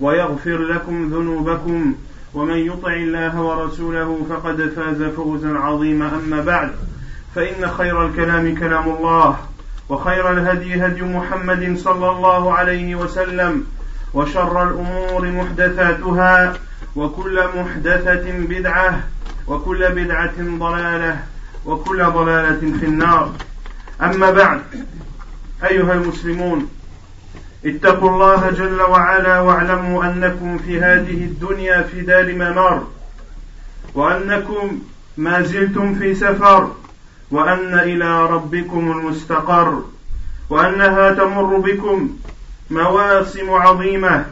ويغفر لكم ذنوبكم ومن يطع الله ورسوله فقد فاز فوزا عظيما. أما بعد فإن خير الكلام كلام الله وخير الهدي هدي محمد صلى الله عليه وسلم وشر الأمور محدثاتها وكل محدثة بدعة وكل بدعة ضلالة وكل ضلالة في النار. أما بعد أيها المسلمون اتقوا الله جل وعلا واعلموا أنكم في هذه الدنيا في دار ممر وأنكم ما زلتم في سفر وأن إلى ربكم المستقر وأنها تمر بكم مواسم عظيمة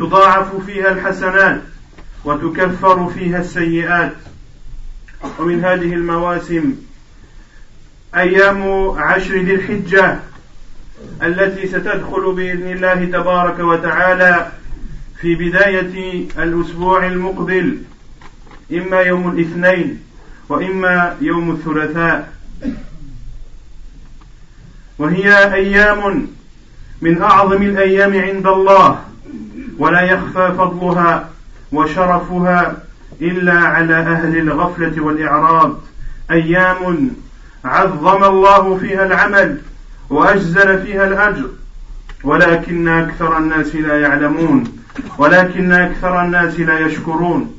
تضاعف فيها الحسنات وتكفر فيها السيئات. ومن هذه المواسم أيام عشر ذي الحجة التي ستدخل بإذن الله تبارك وتعالى في بداية الأسبوع المقبل إما يوم الاثنين وإما يوم الثلاثاء. وهي أيام من أعظم الأيام عند الله ولا يخفى فضلها وشرفها إلا على أهل الغفلة والإعراض. أيام عظم الله فيها العمل. وأجزل فيها الأجر ولكن أكثر الناس لا يعلمون ولكن أكثر الناس لا يشكرون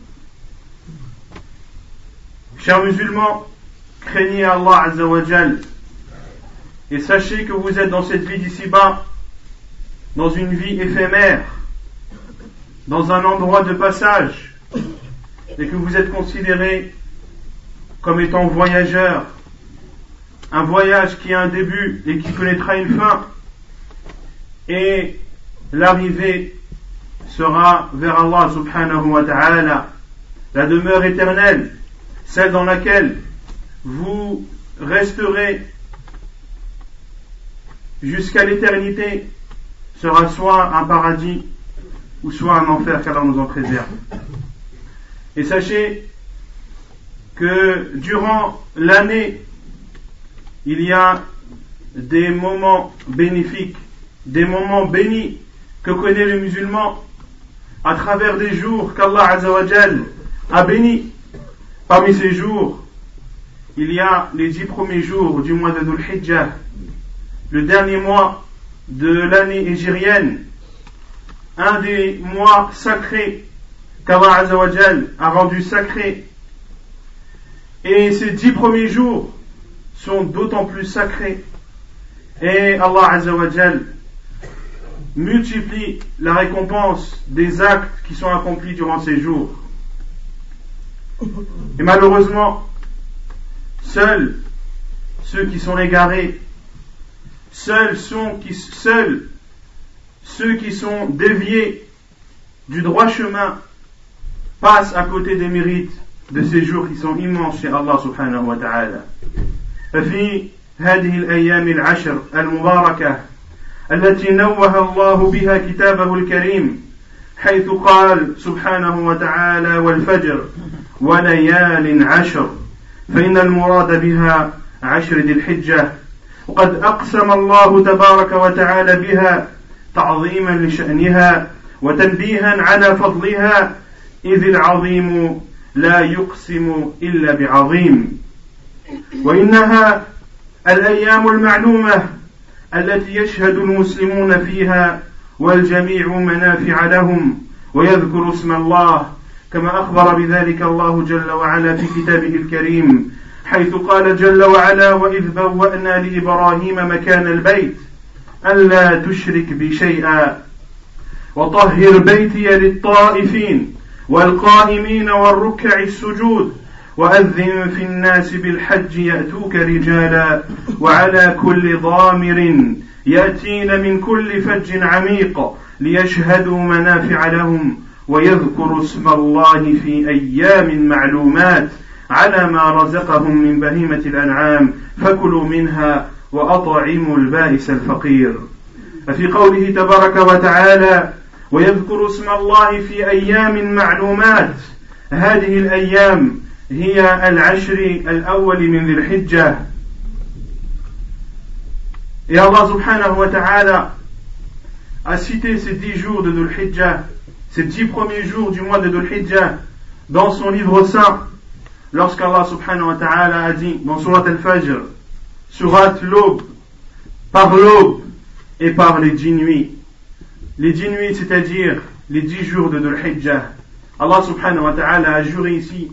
Chers musulmans, craignez Allah Azzawajal et sachez que vous êtes dans cette vie d'ici-bas, dans une vie éphémère, dans un endroit de passage, et que vous êtes considérés comme étant voyageurs, un voyage qui a un début et qui connaîtra une fin, et l'arrivée sera vers Allah subhanahu wa ta'ala, la demeure éternelle, celle dans laquelle vous resterez jusqu'à l'éternité, sera soit un paradis ou soit un enfer qu'Allah nous en préserve. Et sachez que durant l'année, il y a des moments bénéfiques, des moments bénis que connaît le musulman à travers des jours qu'Allah a bénis. Parmi ces jours, il y a les dix premiers jours du mois de Dhul Hijjah, le dernier mois de l'année égérienne, un des mois sacrés qu'Allah a rendu sacré. Et ces dix premiers jours sont d'autant plus sacrés. Et Allah Azzawajal multiplie la récompense des actes qui sont accomplis durant ces jours. Et malheureusement, seuls ceux qui sont égarés, seuls, sont qui, seuls ceux qui sont déviés du droit chemin passent à côté des mérites de ces jours qui sont immenses chez Allah subhanahu wa ta'ala. ففي هذه الأيام العشر المباركة التي نوه الله بها كتابه الكريم حيث قال سبحانه وتعالى والفجر وليال عشر فإن المراد بها عشر ذي الحجة. وقد أقسم الله تبارك وتعالى بها تعظيما لشأنها وتنبيها على فضلها إذ العظيم لا يقسم إلا بعظيم. وإنها الأيام المعلومة التي يشهد المسلمون فيها والجميع منافع لهم ويذكر اسم الله كما أخبر بذلك الله جل وعلا في كتابه الكريم حيث قال جل وعلا وإذ بوأنا لإبراهيم مكان البيت ألا تشرك بي شيئا وطهر بيتي للطائفين والقائمين والركع السجود وأذن في الناس بالحج يأتوك رجالا وعلى كل ضامر يأتين من كل فج عميق ليشهدوا منافع لهم ويذكروا اسم الله في أيام معلومات على ما رزقهم من بهيمة الأنعام فكلوا منها وأطعموا البائس الفقير. ففي قوله تبارك وتعالى ويذكر اسم الله في أيام معلومات. هذه الأيام هي العشر الأول من ذي الحجة Et Allah subhanahu wa ta'ala a cité ces dix jours de Dhul Hijjah, ces dix premiers jours du mois de Dhul Hijjah, dans son livre saint, lorsqu'Allah subhanahu wa ta'ala a dit dans Surat al-Fajr, Surat l'aube, par l'aube et par les dix nuits. Les dix nuits, c'est-à-dire les dix jours de Dhul Hijjah. Allah subhanahu wa ta'ala a juré ici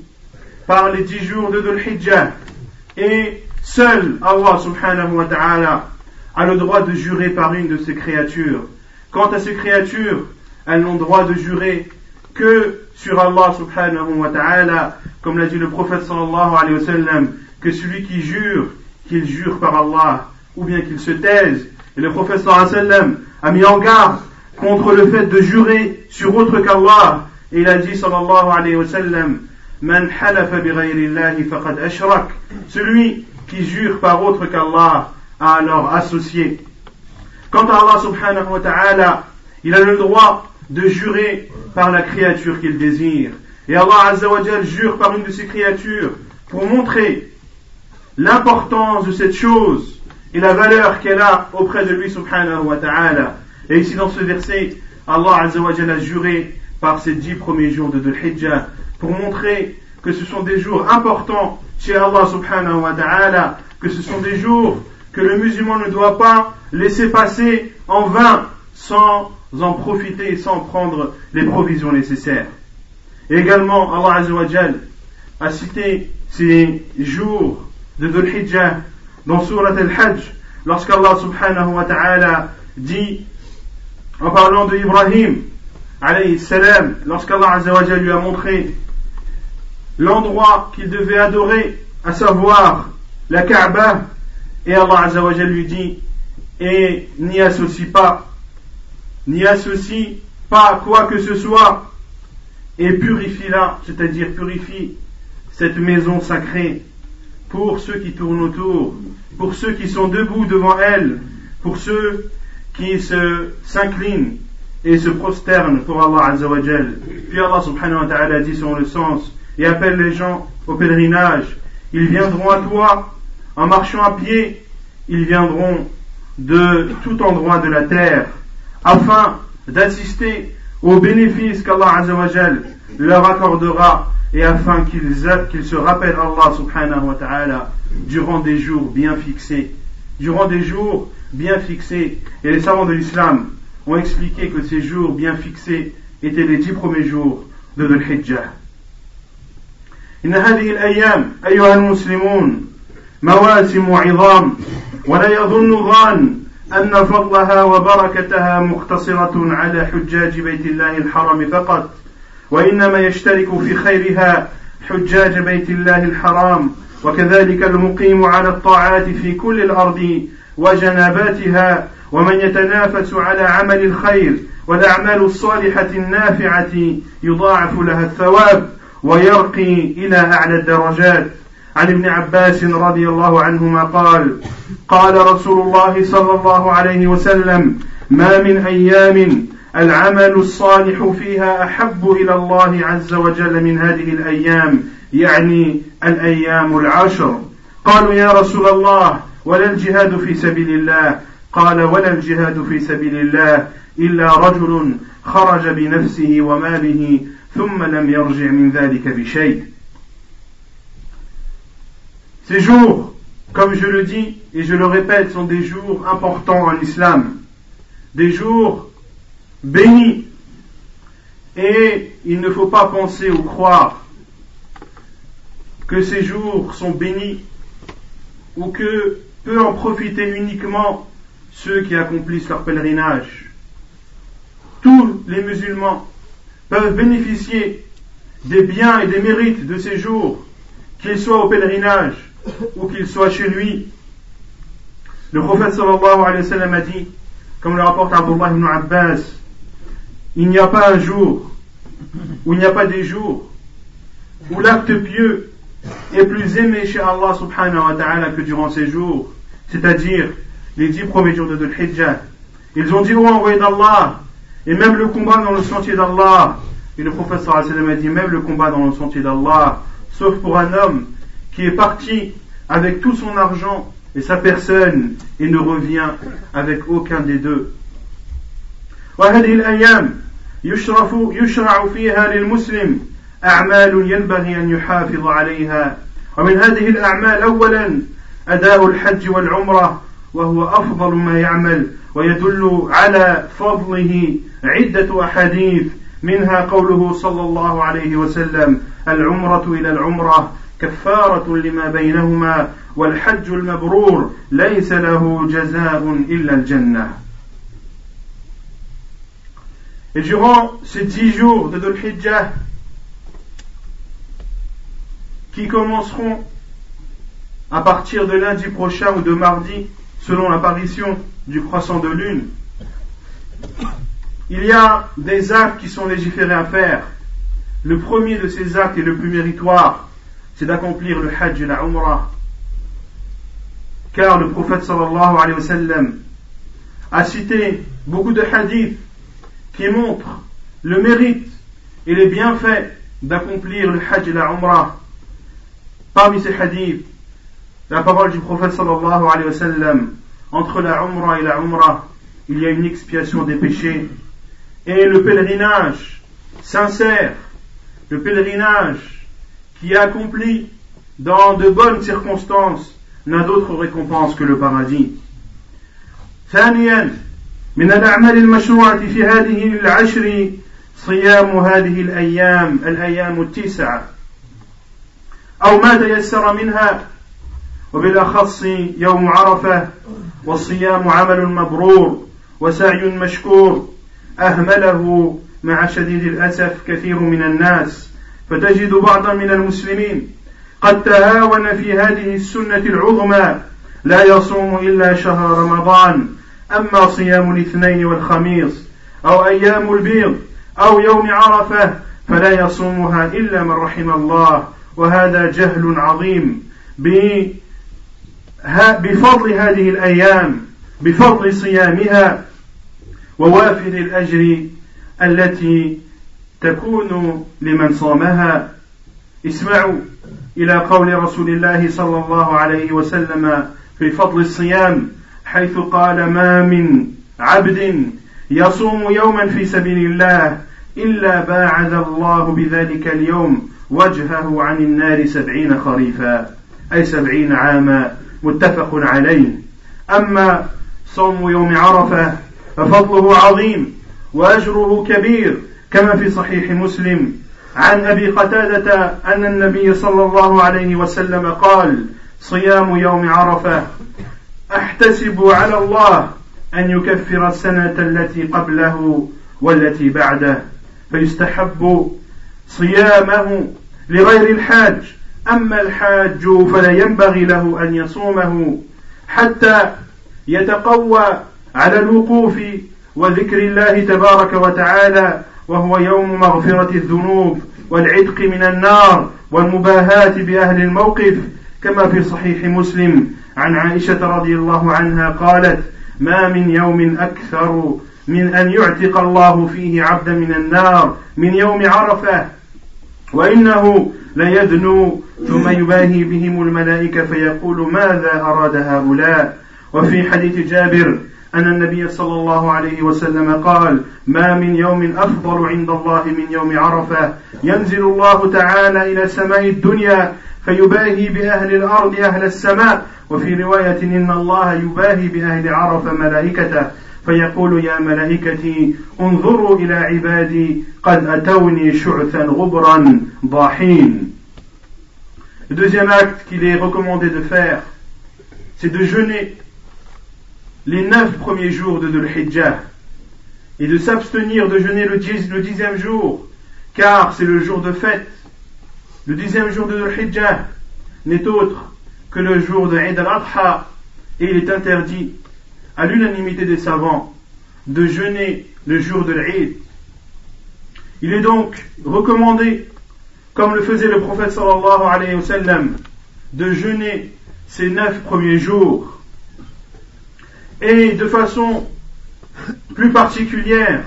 par les dix jours de Dhul Hijjah. Et seul Allah subhanahu wa ta'ala a le droit de jurer par une de ses créatures. Quant à ces créatures, elles n'ont droit de jurer que sur Allah subhanahu wa ta'ala, comme l'a dit le prophète sallallahu alayhi wa que celui qui jure, qu'il jure par Allah, ou bien qu'il se taise. Et le prophète sallallahu alayhi wa a mis en garde contre le fait de jurer sur autre qu'Allah. Et il a dit sallallahu alayhi wa sallam, Celui qui jure par autre qu'Allah a alors associé. Quant à Allah subhanahu wa ta'ala, il a le droit de jurer par la créature qu'il désire. Et Allah azza wa jure par une de ses créatures pour montrer l'importance de cette chose et la valeur qu'elle a auprès de lui subhanahu wa ta'ala. Et ici dans ce verset, Allah azza wa a juré par ces dix premiers jours de Dhul Hijjah pour montrer que ce sont des jours importants chez Allah subhanahu wa ta'ala, que ce sont des jours que le musulman ne doit pas laisser passer en vain sans en profiter, sans prendre les provisions nécessaires. Et également, Allah Azzawajal a cité ces jours de Dhul Hijjah dans Surat Al-Hajj, lorsqu'Allah subhanahu wa ta'ala dit, en parlant de Ibrahim, alayhi salam, lorsqu'Allah Azzawajal lui a montré l'endroit qu'il devait adorer, à savoir la Kaaba, et Allah Azzawajal lui dit, et n'y associe pas, n'y associe pas quoi que ce soit, et purifie-la, c'est-à-dire purifie cette maison sacrée pour ceux qui tournent autour, pour ceux qui sont debout devant elle, pour ceux qui s'inclinent et se prosternent pour Allah Azzawajal. Puis Allah subhanahu wa ta'ala dit sur le sens, et appelle les gens au pèlerinage. Ils viendront à toi en marchant à pied, ils viendront de tout endroit de la terre afin d'assister aux bénéfices qu'Allah leur accordera et afin qu'ils se rappellent Allah subhanahu wa ta'ala durant des jours bien fixés. Durant des jours bien fixés. Et les savants de l'islam ont expliqué que ces jours bien fixés étaient les dix premiers jours de Dhul Hijjah. إن هذه الأيام أيها المسلمون مواسم عظام ولا يظن ظان أن فضلها وبركتها مقتصرة على حجاج بيت الله الحرم فقط وإنما يشترك في خيرها حجاج بيت الله الحرام وكذلك المقيم على الطاعات في كل الأرض وجناباتها ومن يتنافس على عمل الخير والأعمال الصالحة النافعة يضاعف لها الثواب. ويرقي إلى أعلى الدرجات. عن ابن عباس رضي الله عنهما قال قال رسول الله صلى الله عليه وسلم ما من أيام العمل الصالح فيها أحب إلى الله عز وجل من هذه الأيام يعني الأيام العشر. قالوا يا رسول الله ولا الجهاد في سبيل الله. قال ولا الجهاد في سبيل الله إلا رجل خرج بنفسه وماله ثم لم يرجع من ذلك بشيء Ces jours, comme je le dis et je le répète, sont des jours importants en islam, des jours bénis. Et il ne faut pas penser ou croire que ces jours sont bénis ou que peut en profiter uniquement ceux qui accomplissent leur pèlerinage. Tous les musulmans peuvent bénéficier des biens et des mérites de ces jours, qu'ils soient au pèlerinage ou qu'ils soient chez lui. Le prophète sallallahu alayhi wa sallam a dit, comme le rapporte Abdullah ibn Abbas, il n'y a pas un jour, ou il n'y a pas des jours, où l'acte pieux est plus aimé chez Allah subhanahu wa ta'ala que durant ces jours, c'est-à-dire les dix premiers jours de Dhul Hijjah. Ils ont dit, au envoyé d'Allah, et même le combat dans le sentier d'Allah, et le prophète sallallahu a dit, même le combat dans le sentier d'Allah, sauf pour un homme qui est parti avec tout son argent et sa personne et ne revient avec aucun des deux. وهذه الأيام يشرف يشرع فيها للمسلم أعمال ينبغي أن يحافظ عليها ومن هذه الأعمال أولا أداء الحج والعمرة وهو أفضل ما يعمل ويدل على فضله عدة أحاديث منها قوله صلى الله عليه وسلم العمرة إلى العمرة كفارة لما بينهما والحج المبرور ليس له جزاء إلا الجنة. Et durant ces dix jours de Dhul Hijjah, qui commenceront à partir de lundi prochain ou de mardi, selon l'apparition du croissant de lune, il y a des actes qui sont légiférés à faire. Le premier de ces actes et le plus méritoire, c'est d'accomplir le Hajj et la Umrah. Car le prophète sallallahu alayhi wa sallam a cité beaucoup de hadiths qui montrent le mérite et les bienfaits d'accomplir le Hajj et la. Parmi ces hadiths, la parole du prophète sallallahu alayhi wa sallam, entre la Umrah et la Umrah, il y a une expiation des péchés. Et le pèlerinage sincère, le pèlerinage qui est accompli dans de bonnes circonstances, n'a d'autre récompense que le paradis. ثانيا من الأعمال المشروعة في هذه العشر صيام هذه الأيام الأيام التسعة أو ما تيسر منها وبالأخص يوم عرفة والصيام عمل مبرور وسعي مشكور أهمله مع شديد الأسف كثير من الناس فتجد بعضا من المسلمين قد تهاون في هذه السنة العظمى لا يصوم إلا شهر رمضان أما صيام الاثنين والخميس أو أيام البيض أو يوم عرفة فلا يصومها إلا من رحم الله وهذا جهل عظيم بفضل هذه الأيام بفضل صيامها ووافر الأجر التي تكون لمن صامها. اسمعوا إلى قول رسول الله صلى الله عليه وسلم في فضل الصيام حيث قال ما من عبد يصوم يوما في سبيل الله إلا باعد الله بذلك اليوم وجهه عن النار سبعين خريفا أي سبعين عاما متفق عليه. أما صوم يوم عرفة ففضله عظيم وأجره كبير كما في صحيح مسلم. عن أبي قتادة أن النبي صلى الله عليه وسلم قال صيام يوم عرفة أحتسب على الله أن يكفر السنة التي قبله والتي بعده فيستحب صيامه لغير الحاج. أما الحاج فلا ينبغي له أن يصومه حتى يتقوى على الوقوف وذكر الله تبارك وتعالى وهو يوم مغفرة الذنوب والعتق من النار والمباهاة بأهل الموقف كما في صحيح مسلم. عن عائشة رضي الله عنها قالت ما من يوم أكثر من أن يعتق الله فيه عبدا من النار من يوم عرفة وإنه ليدنو ثم يباهي بهم الملائكة فيقول ماذا أراد هؤلاء؟ وفي حديث جابر أن النبي صلى الله عليه وسلم قال ما من يوم أفضل عند الله من يوم عرفة. ينزل الله تعالى إلى سماء الدنيا فيباهي بأهل الأرض أهل السماء. وفي رواية إن الله يباهي بأهل عرفة ملائكته. فيقول يا ملائكتي انظروا إلى عبادي قد أتوني شعثا غبرا ضاحين Le deuxième acte qu'il est recommandé de faire, c'est de jeûner les neuf premiers jours de Dhul Hijjah et de s'abstenir de jeûner le, dixième jour, car c'est le jour de fête. Le dixième jour de Dhul Hijjah n'est autre que le jour de Eid al-Adha et il est interdit à l'unanimité des savants de jeûner le jour de l'Eid. Il est donc recommandé, comme le faisait le prophète sallallahu alayhi wa sallam, de jeûner ces neuf premiers jours. Et de façon plus particulière,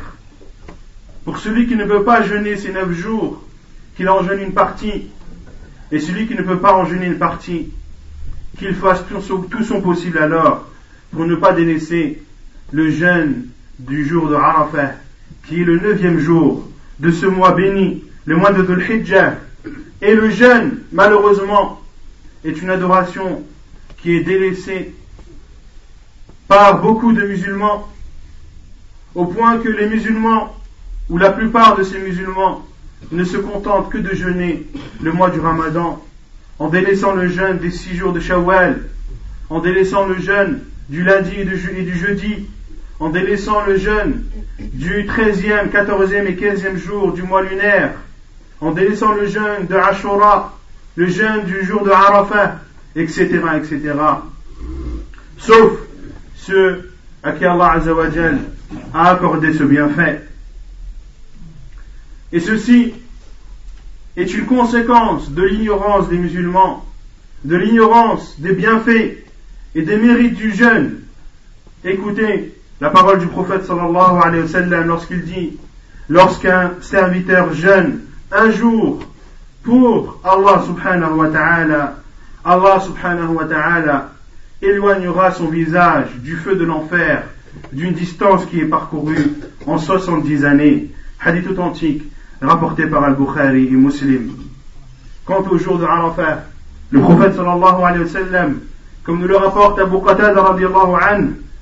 pour celui qui ne peut pas jeûner ces neuf jours, qu'il en jeûne une partie, et celui qui ne peut pas en jeûner une partie, qu'il fasse tout son possible alors pour ne pas délaisser le jeûne du jour de Arafah, qui est le neuvième jour de ce mois béni, le mois de Dhul Hijjah. Et le jeûne, malheureusement, est une adoration qui est délaissée par beaucoup de musulmans, au point que les musulmans, ou la plupart de ces musulmans, ne se contentent que de jeûner le mois du Ramadan, en délaissant le jeûne des six jours de Shawwal, en délaissant le jeûne du lundi et du, jeudi, en délaissant le jeûne du 13e, 14e et 15e jour du mois lunaire, en délaissant le jeûne de Ashura, le jeûne du jour de Arafah, etc., etc. Sauf ceux à qui Allah a accordé ce bienfait. Et ceci est une conséquence de l'ignorance des musulmans, de l'ignorance des bienfaits et des mérites du jeûne. Écoutez la parole du prophète sallallahu alayhi wa sallam lorsqu'il dit lorsqu'un serviteur jeûne un jour pour Allah subhanahu wa ta'ala, Allah subhanahu wa ta'ala éloignera son visage du feu de l'enfer d'une distance qui est parcourue en 70 années. Hadith authentique rapporté par Al-Bukhari et Muslim. Quant au jour de Arafat, le prophète sallallahu alayhi wa sallam comme nous le rapporte Abu Qatada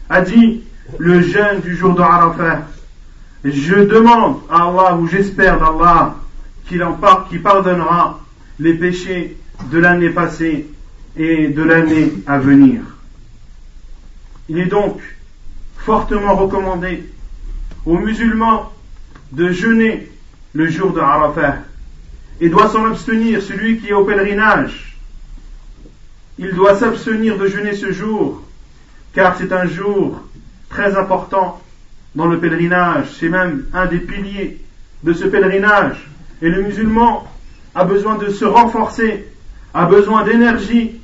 a dit le jeûne du jour de Arafat. Je demande à Allah ou j'espère d'Allah qu'il en pardonnera les péchés de l'année passée et de l'année à venir. Il est donc fortement recommandé aux musulmans de jeûner le jour de Arafat et doit s'en abstenir celui qui est au pèlerinage il doit s'abstenir de jeûner ce jour, car c'est un jour très important dans le pèlerinage, c'est même un des piliers de ce pèlerinage. Et le musulman a besoin de se renforcer, a besoin d'énergie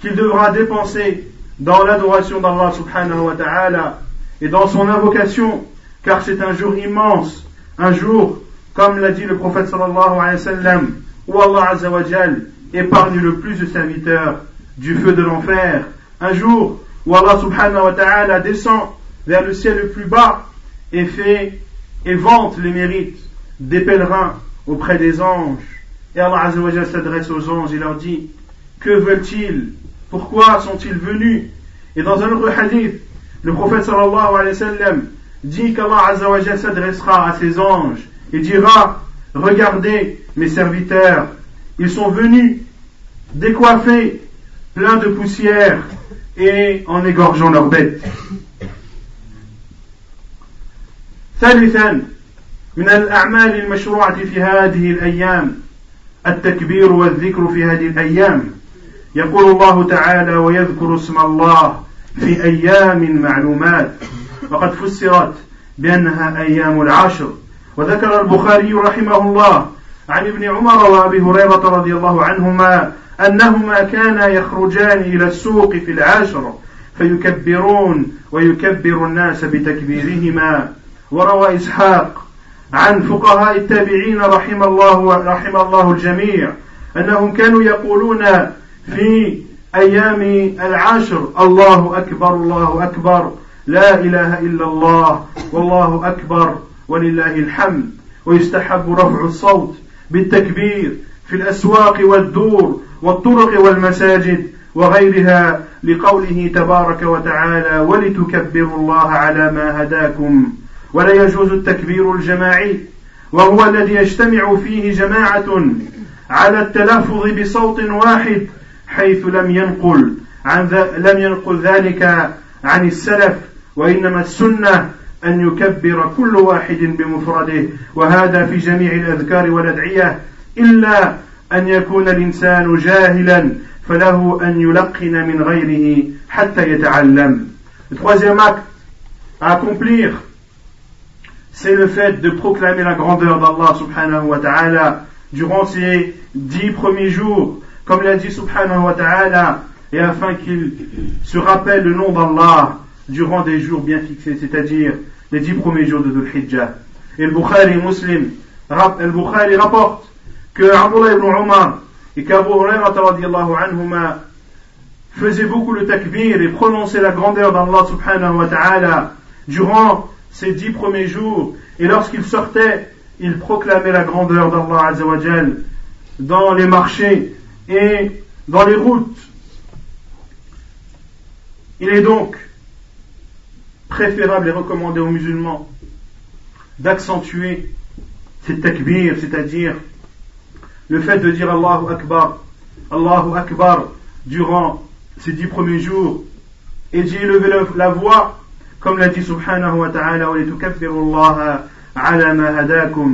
qu'il devra dépenser dans l'adoration d'Allah subhanahu wa ta'ala et dans son invocation, car c'est un jour immense, un jour, comme l'a dit le prophète sallallahu alayhi wa sallam, où Allah azza wa épargne le plus de serviteurs du feu de l'enfer. Un jour où Allah subhanahu wa ta'ala descend vers le ciel le plus bas et fait et vante les mérites des pèlerins auprès des anges. Et Allah azza s'adresse aux anges et leur dit Que veulent-ils? Pourquoi sont-ils venus? Et dans un autre hadith, le prophète sallallahu alayhi wa sallam dit qu'Allah azza s'adressera à ses anges et dira Regardez mes serviteurs ils sont venus décoiffés, pleins de poussière et en égorgeant leurs bêtes. ثالثا من الأعمال المشروعة في هذه الأيام التكبير والذكر في هذه الأيام يقول الله تعالى ويذكر اسم الله في أيام معلومات وقد فسرت بأنها أيام العشر وذكر البخاري رحمه الله عن ابن عمر وأبي هريرة رضي الله عنهما أنهما كانا يخرجان إلى السوق في العاشر فيكبرون ويكبر الناس بتكبيرهما. وروى إسحاق عن فقهاء التابعين رحم الله رحم الله الجميع أنهم كانوا يقولون في أيام العاشر الله أكبر الله أكبر لا إله إلا الله والله أكبر ولله الحمد ويستحب رفع الصوت. بالتكبير في الأسواق والدور والطرق والمساجد وغيرها لقوله تبارك وتعالى ولتكبروا الله على ما هداكم ولا يجوز التكبير الجماعي وهو الذي يجتمع فيه جماعة على التلفظ بصوت واحد حيث لم ينقل عن لم ينقل ذلك عن السلف وإنما السنة أن يكبر كل واحد بمفرده وهذا في جميع الأذكار والأدعية إلا أن يكون الإنسان جاهلا فله أن يلقن من غيره حتى يتعلم troisième acte à accomplir, c'est le fait de proclamer la grandeur d'Allah subhanahu wa ta'ala durant ces dix premiers jours, comme l'a dit subhanahu wa ta'ala, et afin qu'il se rappelle le nom d'Allah durant des jours bien fixés, c'est-à-dire les dix premiers jours de Dhul Hijjah. Et le Bukhari Muslim, le Bukhari rapporte que Abdullah ibn Umar et qu'Abu Hurairah faisait beaucoup le takbir et prononçait la grandeur d'Allah subhanahu wa ta'ala durant ces dix premiers jours. Et lorsqu'il sortait, il proclamait la grandeur d'Allah azawajal dans les marchés et dans les routes. Il est donc préférable et recommandé aux musulmans d'accentuer ces takbir, c'est-à-dire le fait de dire Allahu Akbar, Allahu Akbar durant ces dix premiers jours et d'y élever la voix, comme l'a dit subhanahu wa ta'ala,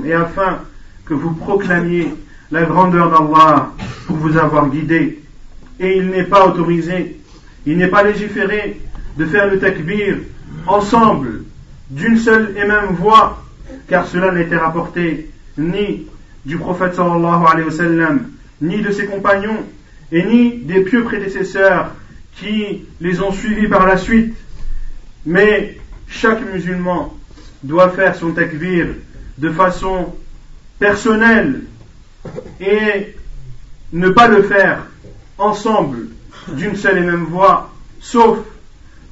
et afin que vous proclamiez la grandeur d'Allah pour vous avoir guidé. Et il n'est pas autorisé, il n'est pas légiféré de faire le takbir ensemble, d'une seule et même voix, car cela n'était rapporté ni du prophète sallallahu alayhi wa sallam, ni de ses compagnons, et ni des pieux prédécesseurs qui les ont suivis par la suite. Mais chaque musulman doit faire son takbir de façon personnelle et ne pas le faire ensemble d'une seule et même voix, sauf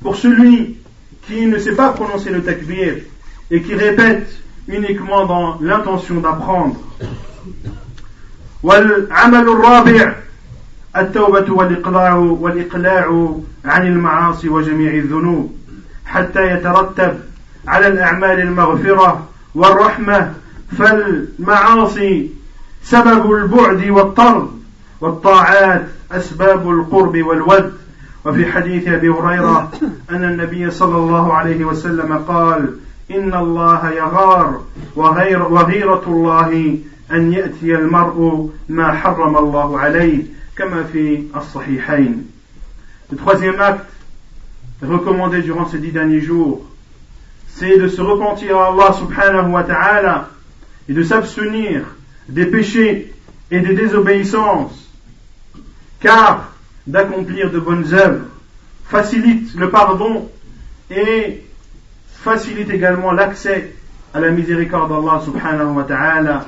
pour celui qui ne sait pas prononcer le takbir et qui répète uniquement dans l'intention d'apprendre. والعمل الرابع التوبة والإقلاع والإقلاع عن المعاصي وجميع الذنوب حتى يترتب على الأعمال المغفرة والرحمة فالمعاصي سبب البعد والطرد والطاعات أسباب القرب والود وفي حديث أبي هريرة أن النبي صلى الله عليه وسلم قال إن الله يغار وغير وغيرة الله أن يأتي المرء ما حرم الله عليه كما في الصحيحين Le troisième acte recommandé durant ces dix derniers jours, c'est de se repentir à Allah subhanahu wa ta'ala et de s'abstenir des péchés et des désobéissances, car d'accomplir de bonnes œuvres facilite le pardon et facilite également l'accès à la miséricorde d'Allah subhanahu wa ta'ala.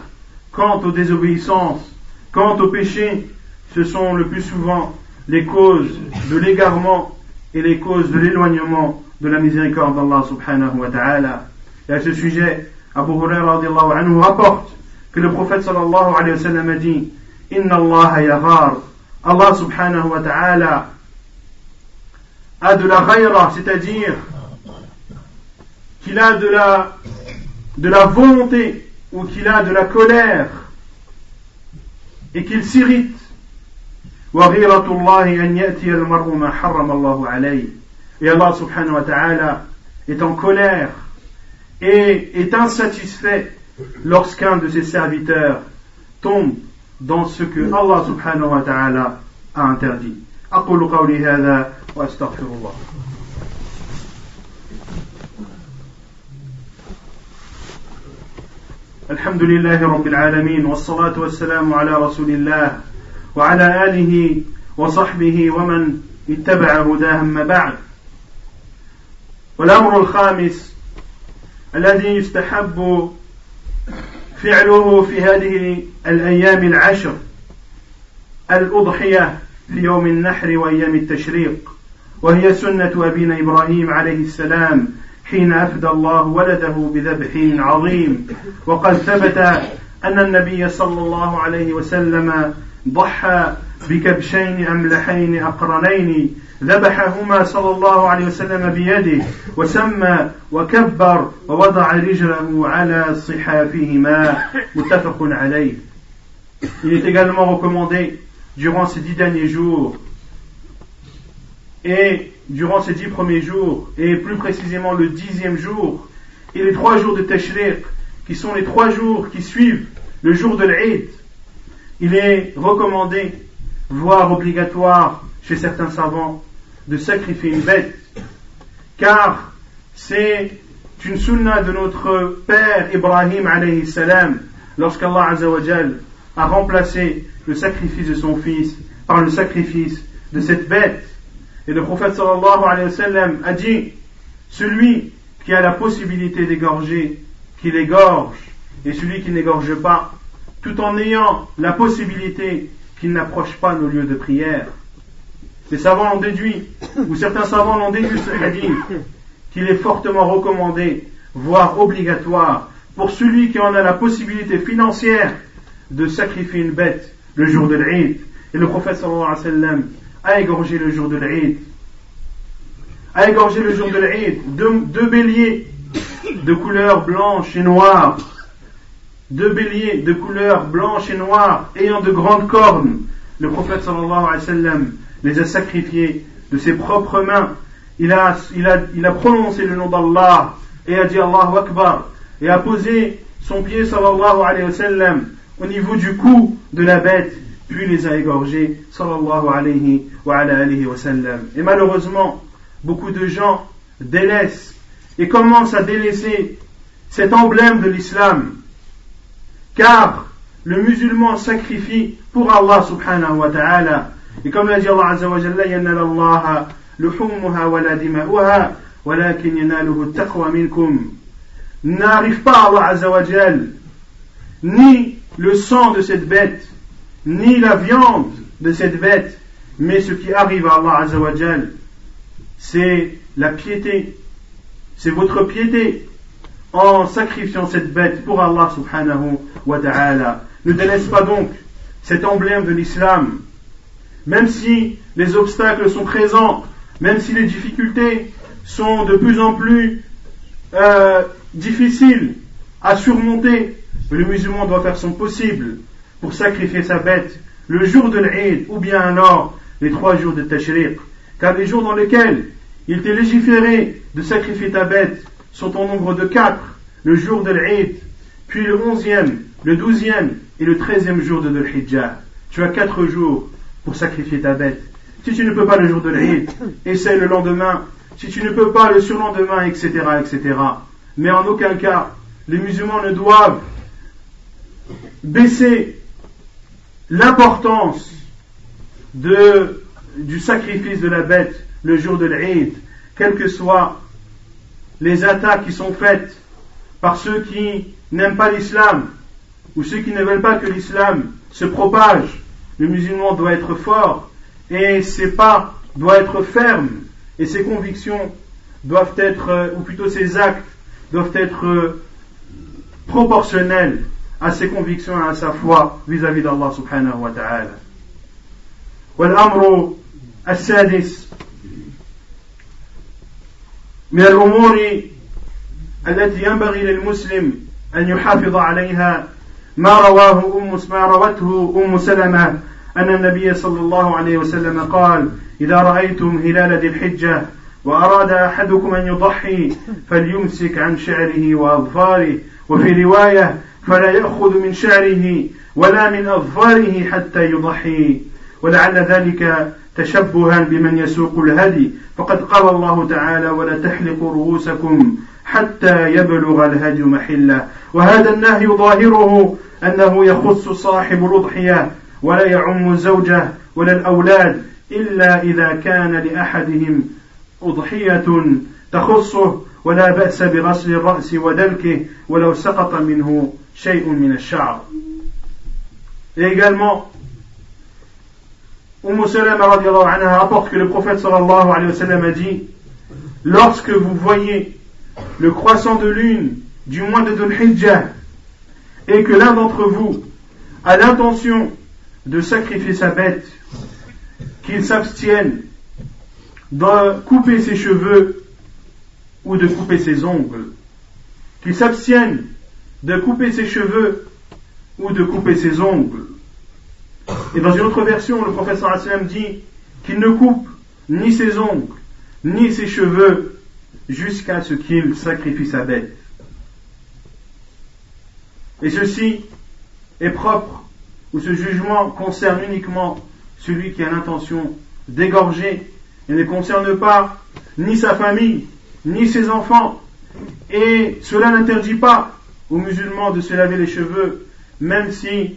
Quant aux désobéissances, quant aux péchés, ce sont le plus souvent les causes de l'égarement et les causes de l'éloignement de la miséricorde d'Allah subhanahu wa ta'ala. Et à ce sujet, Abu Hurairah anhu rapporte que le prophète sallallahu alayhi wa sallam a dit Inna Allah yaghar. Allah subhanahu wa ta'ala a de la ghayra, c'est-à-dire qu'il a de la, volonté ou qu'il a de la colère et qu'il s'irrite. Et Allah subhanahu wa ta'ala est en colère et est insatisfait lorsqu'un de ses serviteurs tombe dans ce que Allah subhanahu wa ta'ala a interdit. أقول قولي هذا وأستغفر الله الحمد لله رب العالمين والصلاة والسلام على رسول الله وعلى آله وصحبه ومن اتبع هداه أما بعد والأمر الخامس الذي يستحب فعله في هذه الأيام العشر الأضحية في يوم النحر وأيام التشريق وهي سنة أبينا إبراهيم عليه السلام حين أفدى الله ولده بذبح عظيم. وقد ثبت أن النبي صلى الله عليه وسلم ضحى بكبشين أملحين أقرنين ذبحهما صلى الله عليه وسلم بيده وسمى وكبر ووضع رجله على صحافهما متفق عليه Il est également recommandé durant ces dix derniers jours et durant ces dix premiers jours et plus précisément le dixième jour et les trois jours de Tashriq qui sont les trois jours qui suivent le jour de l'Eid il est recommandé voire obligatoire chez certains savants de sacrifier une bête, car c'est une sunna de notre père Ibrahim alayhi salam, lorsqu'Allah a remplacé le sacrifice de son fils par le sacrifice de cette bête. Et le prophète sallallahu alayhi wa a dit, celui qui a la possibilité d'égorger, qu'il égorge, et celui qui n'égorge pas, tout en ayant la possibilité qu'il n'approche pas nos lieux de prière. Les savants l'ont déduit, ou certains savants l'ont déduit ce hadith, qu'il est fortement recommandé, voire obligatoire, pour celui qui en a la possibilité financière de sacrifier une bête le jour de l'Eid. Et le prophète sallallahu alayhi wa sallam a égorgé le jour de l'Eid. A égorgé le jour de deux, deux béliers de couleur blanche et noire deux béliers de couleur blanche et noire ayant de grandes cornes. Le prophète sallallahu alayhi wa sallam les a sacrifiés de ses propres mains. Il a, prononcé le nom d'Allah et a dit Allahu Akbar et a posé son pied sallallahu alayhi wa sallam au niveau du cou de la bête puis les a égorgés sallallahu alayhi wa, alayhi wa sallam. Et malheureusement, beaucoup de gens délaissent et commencent à délaisser cet emblème de l'islam car le musulman sacrifie pour Allah subhanahu wa ta'ala. Et comme l'a dit Allah azza wa jalla, ينال الله لحومها ولا دماؤها ولكن يناله التقوى منكم. N'arrive pas Allah azza wa jalla, ni le sang de cette bête, ni la viande de cette bête, mais ce qui arrive à Allah azza wa jalla, c'est la piété, c'est votre piété, en sacrifiant cette bête pour Allah subhanahu wa ta'ala. Ne délaisse pas donc cet emblème de l'islam. Même si les obstacles sont présents, même si les difficultés sont de plus en plus euh, difficiles à surmonter, le musulman doit faire son possible pour sacrifier sa bête le jour de l'Eid ou bien alors les trois jours de Tashriq. Car les jours dans lesquels il t'est légiféré de sacrifier ta bête sont au nombre de quatre, le jour de l'Eid, puis le onzième, le douzième et le treizième jour de l'Hijjah. Tu as quatre jours pour sacrifier ta bête. Si tu ne peux pas le jour de l'Eid, essaie le lendemain. Si tu ne peux pas le surlendemain, etc., etc. Mais en aucun cas, les musulmans ne doivent baisser l'importance du sacrifice de la bête le jour de l'Eid, quelle que soit les attaques qui sont faites par ceux qui n'aiment pas l'islam ou ceux qui ne veulent pas que l'islam se propage, le musulman doit être fort et ses pas doivent être fermes et ses convictions doivent être, ou plutôt ses actes doivent être proportionnels à ses convictions et à sa foi vis-à-vis d'Allah subhanahu wa ta'ala. من الأمور التي ينبغي للمسلم أن يحافظ عليها. ما رواه أم ما روته أم سلمة أن النبي صلى الله عليه وسلم قال إذا رأيتم هلال ذي الحجة وأراد أحدكم أن يضحي فليمسك عن شعره وأظفاره. وفي رواية فلا يأخذ من شعره ولا من أظفاره حتى يضحي ولعل ذلك تشبها بمن يسوق الهدي فقد قال الله تعالى ولا تحلقوا رؤوسكم حتى يبلغ الهدي محله وهذا النهي ظاهره أنه يخص صاحب الأضحية ولا يعم الزوجة ولا الأولاد إلا إذا كان لأحدهم أضحية تخصه ولا بأس بغسل الرأس ودلكه ولو سقط منه شيء من الشعر. Et également, Umm Salama anha rapporte que le prophète sallallahu alayhi wa sallam a dit Lorsque vous voyez le croissant de lune du mois de Dhul Hijjah et que l'un d'entre vous a l'intention de sacrifier sa bête qu'il s'abstienne de couper ses cheveux ou de couper ses ongles, qu'il s'abstienne de couper ses cheveux ou de couper ses ongles. Et dans une autre version, le professeur Hassan dit qu'il ne coupe ni ses ongles, ni ses cheveux, jusqu'à ce qu'il sacrifie sa bête. Et ceci est propre, ou ce jugement concerne uniquement celui qui a l'intention d'égorger et ne concerne pas ni sa famille, ni ses enfants. Et cela n'interdit pas aux musulmans de se laver les cheveux, même si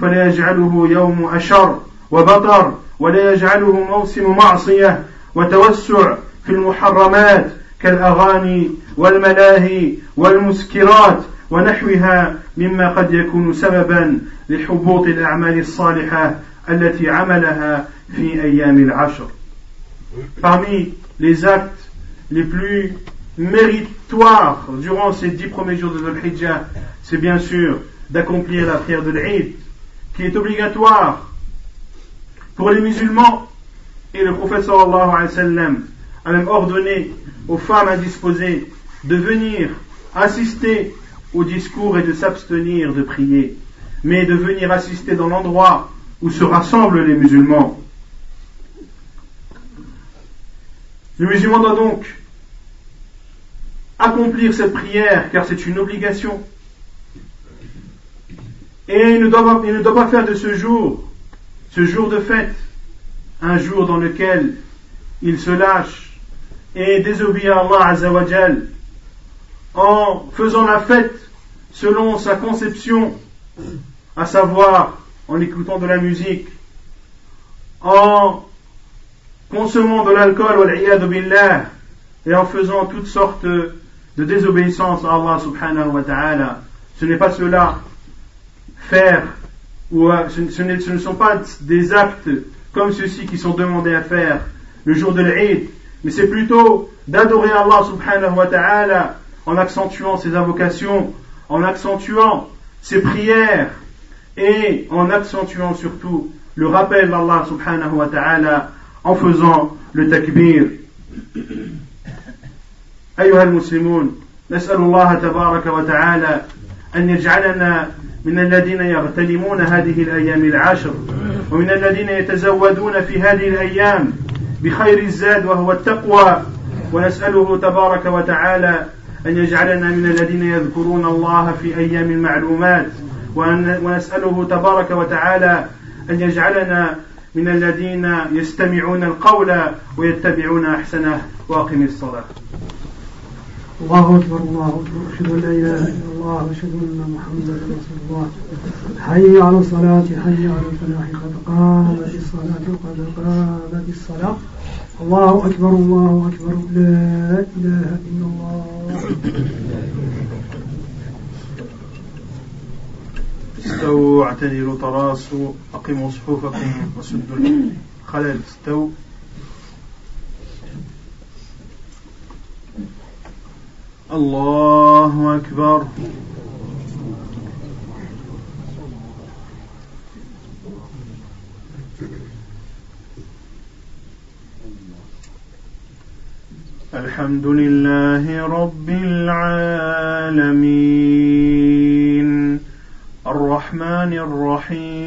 فلا يجعله يوم أشر وبطر ولا يجعله موسم معصية وتوسع في المحرمات كالأغاني والملاهي والمسكرات ونحوها مما قد يكون سببا لحبوط الأعمال الصالحة التي عملها في أيام العشر. Parmi les actes les plus méritoire durant ces dix premiers jours de Dhul c'est bien sûr d'accomplir la prière de l'Eid, qui est obligatoire pour les musulmans. Et le prophète sallallahu alayhi wa a même ordonné aux femmes indisposées de venir assister au discours et de s'abstenir de prier, mais de venir assister dans l'endroit où se rassemblent les musulmans. Le musulman doit donc accomplir cette prière car c'est une obligation. Et il ne, doit pas, faire de ce jour, ce jour de fête, un jour dans lequel il se lâche et désobéit à Allah Azzawajal en faisant la fête selon sa conception, à savoir en écoutant de la musique, en consommant de l'alcool, et en faisant toutes sortes de désobéissance à Allah subhanahu wa ta'ala. Ce n'est pas cela faire, ou euh, ce, ce, ne sont pas des actes comme ceux-ci qui sont demandés à faire le jour de l'Eid, mais c'est plutôt d'adorer Allah subhanahu wa ta'ala en accentuant ses invocations, en accentuant ses prières et en accentuant surtout le rappel d'Allah subhanahu wa ta'ala en faisant le takbir. أيها المسلمون نسأل الله تبارك وتعالى أن يجعلنا من الذين يغتنمون هذه الأيام العشر ومن الذين يتزودون في هذه الأيام بخير الزاد وهو التقوى. ونسأله تبارك وتعالى أن يجعلنا من الذين يذكرون الله في أيام المعلومات. ونسأله تبارك وتعالى أن يجعلنا من الذين يستمعون القول ويتبعون أحسنه. وأقم الصلاة. الله أكبر الله أكبر. أشهد أن لا إله إلا الله وأشهد أن محمدا رسول الله. حي على الصلاة حي على الفلاح قد قامت الصلاة قد قامت الصلاة. الله أكبر الله أكبر. لا إله إلا الله. استووا اعتدلوا تراصوا أقيموا صفوفكم وسدوا الخلل. استووا. الله أكبر. الحمد لله رب العالمين. الرحمن الرحيم.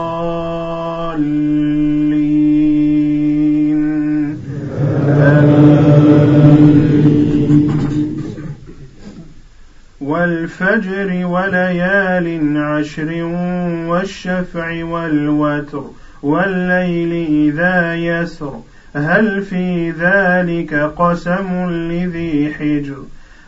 الضالين والفجر وليال عشر والشفع والوتر والليل إذا يسر. هل في ذلك قسم لذي حجر؟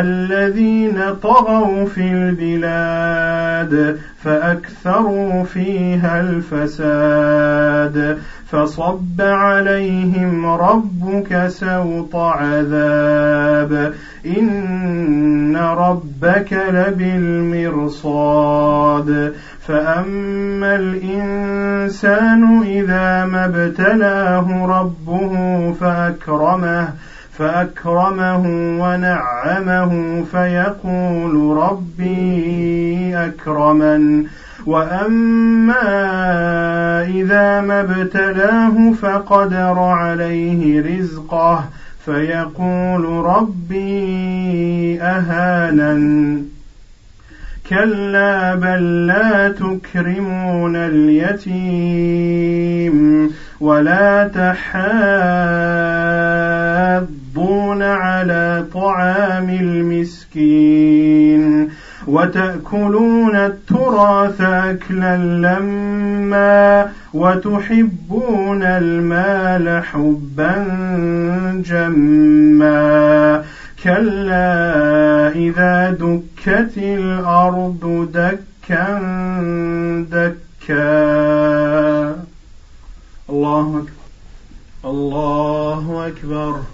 الذين طغوا في البلاد فأكثروا فيها الفساد فصب عليهم ربك سوط عذاب. إن ربك لبالمرصاد. فأما الإنسان إذا ما ابتلاه ربه فأكرمه فأكرمه ونعمه فيقول ربي أكرمن. وأما إذا ما ابتلاه فقدر عليه رزقه فيقول ربي أهانن. كلا بل لا تكرمون اليتيم ولا تحاضون طعام المسكين وتأكلون التراث أكلا لما وتحبون المال حبا جما كلا إذا دكت الأرض دكا دكا الله أكبر الله أكبر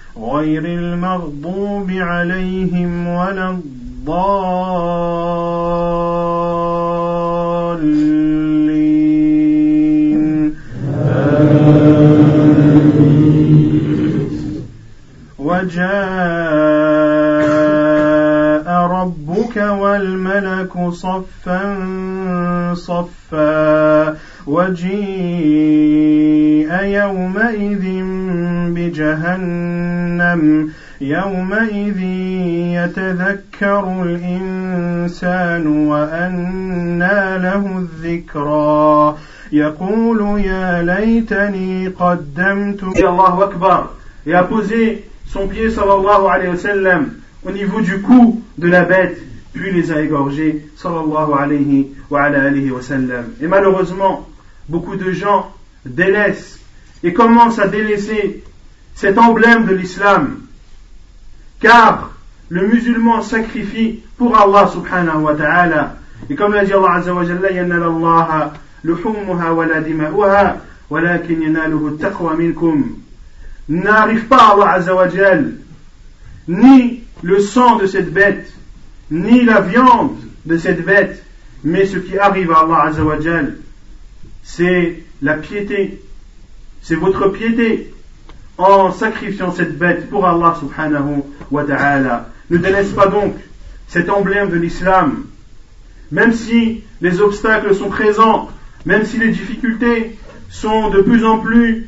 غير المغضوب عليهم ولا الضالين. وجاء ربك والملك صفا صفا. وجيء يومئذ بجهنم يومئذ يتذكر الإنسان وأنى له الذكرى يقول يا ليتني قدمت الله أكبر et a posé son pied sallallahu alayhi wa sallam au niveau du cou de la bête puis les a égorgés sallallahu alayhi wa, alayhi wa sallam et malheureusement beaucoup de gens délaissent et commencent à délaisser cet emblème de l'islam. Car le musulman sacrifie pour Allah subhanahu wa ta'ala. Et comme l'a dit Allah azza wa jalla dima'uha walakin yanaluhu taqwa minkum. N'arrive pas Allah azza wa ni le sang de cette bête ni la viande de cette bête mais ce qui arrive à Allah azza wa c'est la piété c'est votre piété en sacrifiant cette bête pour Allah subhanahu wa ta'ala. Ne délaisse pas donc cet emblème de l'islam. Même si les obstacles sont présents, même si les difficultés sont de plus en plus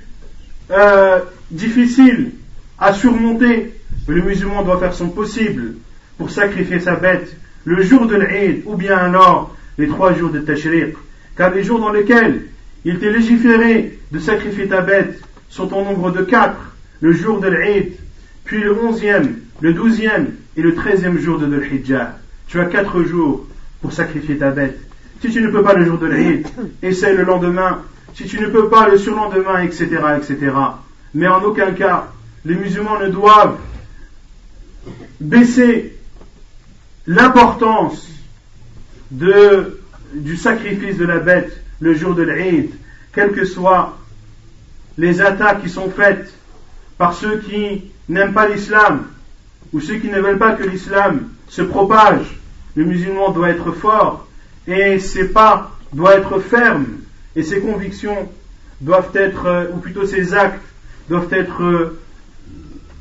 euh, difficiles à surmonter, le musulman doit faire son possible pour sacrifier sa bête le jour de l'Eid ou bien alors les trois jours de Tashriq. Car les jours dans lesquels il t'est légiféré de sacrifier ta bête sont au nombre de quatre, le jour de l'Eid, puis le onzième, le douzième et le treizième jour de l'Hijjah. Tu as quatre jours pour sacrifier ta bête. Si tu ne peux pas le jour de l'Eid, essaie le lendemain. Si tu ne peux pas le surlendemain, etc., etc. Mais en aucun cas, les musulmans ne doivent baisser l'importance de, du sacrifice de la bête le jour de l'Eid, quelles que soient les attaques qui sont faites par ceux qui n'aiment pas l'islam ou ceux qui ne veulent pas que l'islam se propage. Le musulman doit être fort et ses pas doivent être fermes et ses convictions doivent être, ou plutôt ses actes doivent être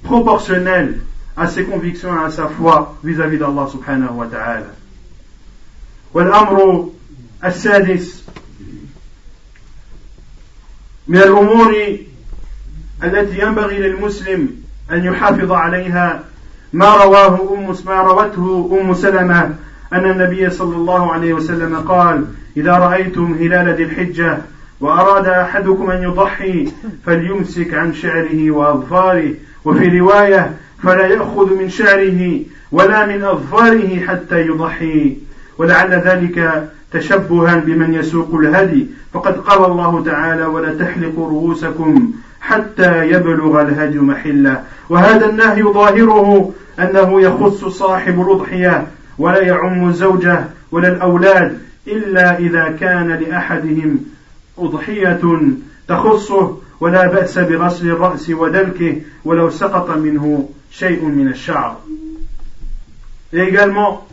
proportionnels à ses convictions et à sa foi vis-à-vis d'Allah subhanahu wa ta'ala. السادس من الأمور التي ينبغي للمسلم أن يحافظ عليها ما رواه أم ما روته أم سلمة أن النبي صلى الله عليه وسلم قال إذا رأيتم هلال ذي الحجة وأراد أحدكم أن يضحي فليمسك عن شعره وأظفاره وفي رواية فلا يأخذ من شعره ولا من أظفاره حتى يضحي ولعل ذلك تشبها بمن يسوق الهدي فقد قال الله تعالى ولا تحلقوا رؤوسكم حتى يبلغ الهدي محلة وهذا النهي ظاهره أنه يخص صاحب الأضحية ولا يعم الزوجة ولا الأولاد إلا إذا كان لأحدهم أضحية تخصه ولا بأس بغسل الرأس ودلكه ولو سقط منه شيء من الشعر. Et également,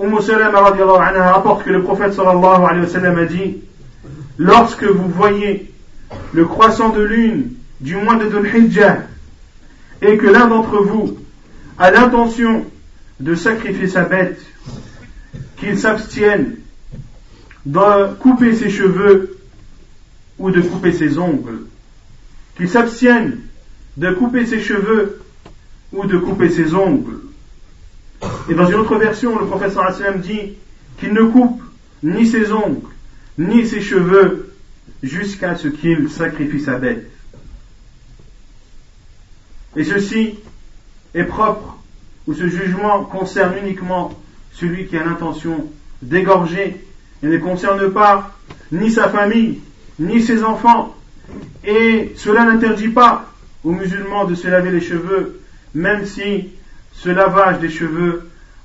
Umm Salama anha rapporte que le prophète sallallahu alayhi wa sallam a dit Lorsque vous voyez le croissant de lune du mois de Dhul Hijjah et que l'un d'entre vous a l'intention de sacrifier sa bête, qu'il s'abstienne de couper ses cheveux ou de couper ses ongles, qu'il s'abstienne de couper ses cheveux ou de couper ses ongles. Et dans une autre version, le professeur Hassan dit qu'il ne coupe ni ses ongles, ni ses cheveux, jusqu'à ce qu'il sacrifie sa bête. Et ceci est propre, ou ce jugement concerne uniquement celui qui a l'intention d'égorger, et ne concerne pas ni sa famille, ni ses enfants. Et cela n'interdit pas aux musulmans de se laver les cheveux, même si ce lavage des cheveux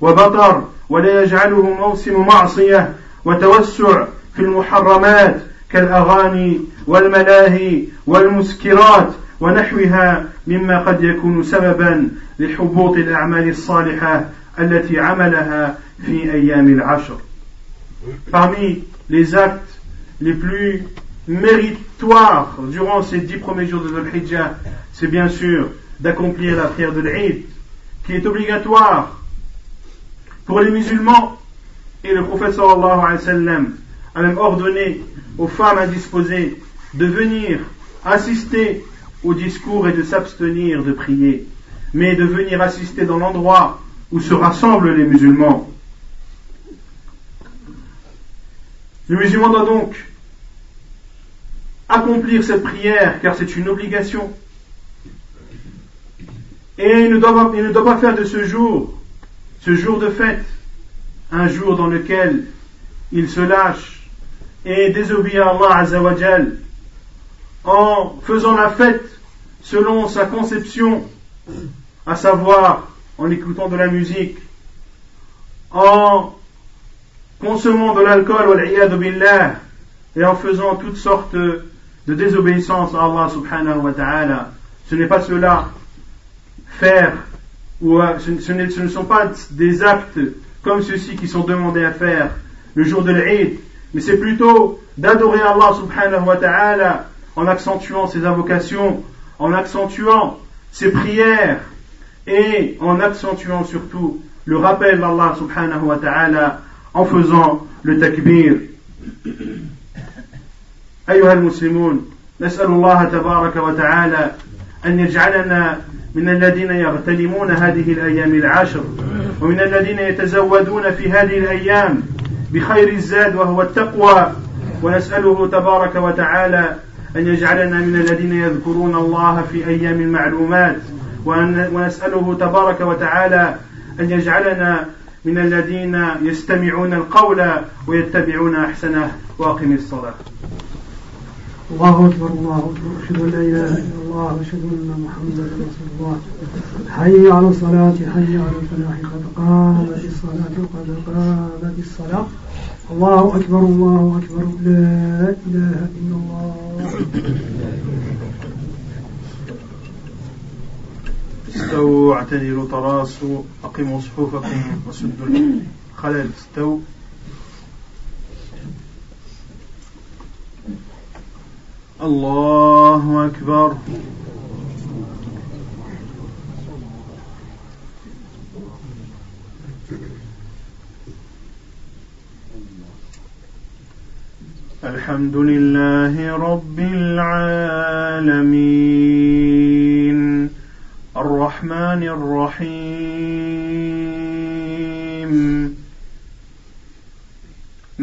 وبطر ولا يجعله موسم معصية وتوسع في المحرمات كالأغاني والملاهي والمسكرات ونحوها مما قد يكون سببا لحبوط الأعمال الصالحة التي عملها في أيام العشر. Parmi les actes les plus méritoires durant ces dix premiers jours de Dhul Hijjah, c'est bien sûr d'accomplir la prière de l'Eid, qui est obligatoire pour les musulmans. Et le prophète sallallahu alayhi wa sallam a même ordonné aux femmes indisposées de venir assister au discours et de s'abstenir de prier, mais de venir assister dans l'endroit où se rassemblent les musulmans. Le musulman doit donc accomplir cette prière car c'est une obligation. Et il ne, doit il ne doit pas faire de ce jour ce jour de fête, un jour dans lequel il se lâche et désobéit à Allah Azzawajal en faisant la fête selon sa conception, à savoir en écoutant de la musique, en consommant de l'alcool et en faisant toutes sortes de désobéissances à Allah subhanahu wa ta'ala. Ce n'est pas cela faire ou euh, ce, ne sont pas des actes comme ceux-ci qui sont demandés à faire le jour de l'Eid, mais c'est plutôt d'adorer Allah subhanahu wa ta'ala en accentuant ses invocations, en accentuant ses prières et en accentuant surtout le rappel d'Allah subhanahu wa ta'ala en faisant le takbir. أيها المسلمون نسأل الله تبارك وتعالى أن يجعلنا من الذين يغتنمون هذه الأيام العشر ومن الذين يتزودون في هذه الأيام بخير الزاد وهو التقوى. ونسأله تبارك وتعالى أن يجعلنا من الذين يذكرون الله في أيام المعلومات ونسأله تبارك وتعالى أن يجعلنا من الذين يستمعون القول ويتبعون أحسنه وأقم الصلاة. الله أكبر الله أكبر. أشهد أن لا إله إلا الله وأشهد أن محمدا رسول الله. حي على الصلاة حي على الفلاح. قد قامت الصلاة قد قامت الصلاة. الله أكبر الله أكبر. لا إله إلا الله. استووا اعتدلوا تراصوا أقيموا صفوفكم وسدوا الخلل. استووا. الله أكبر. الحمد لله رب العالمين. الرحمن الرحيم.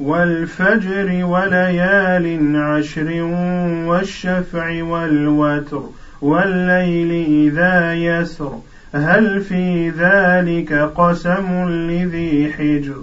والفجر وليال عشر والشفع والوتر والليل إذا يسر. هل في ذلك قسم لذي حجر؟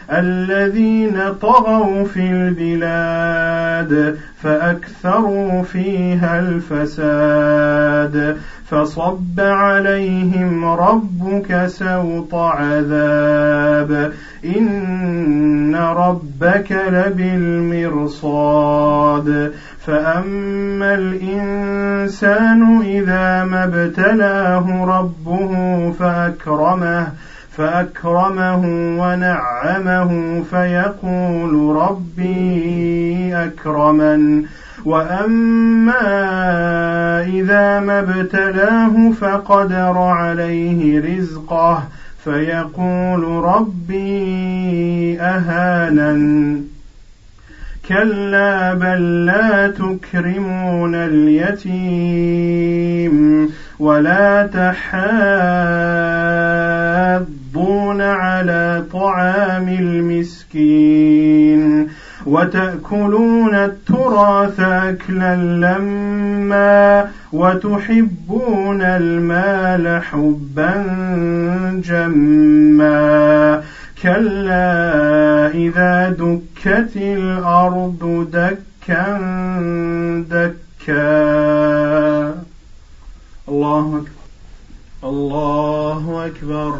الذين طغوا في البلاد فأكثروا فيها الفساد فصب عليهم ربك سوط عذاب إن ربك لبالمرصاد فأما الإنسان إذا ما ابتلاه ربه فأكرمه فأكرمه ونعمه فيقول ربي أكرمن. وأما إذا ما ابتلاه فقدر عليه رزقه فيقول ربي أهانن. كلا بل لا تكرمون اليتيم ولا على طعام المسكين وتأكلون التراث أكلا لما وتحبون المال حبا جما كلا إذا دكت الأرض دكا دكا الله أكبر الله أكبر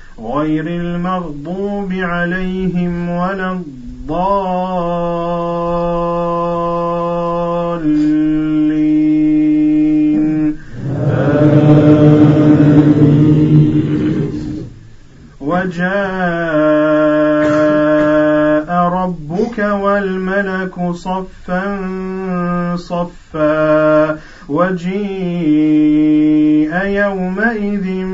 غير المغضوب عليهم ولا الضالين. وجاء ربك والملك صفا صفا. وجيء يومئذ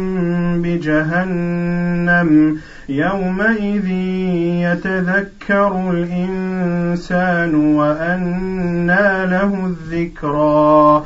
بجهنم. يومئذ يتذكر الإنسان وأنى له الذكرى.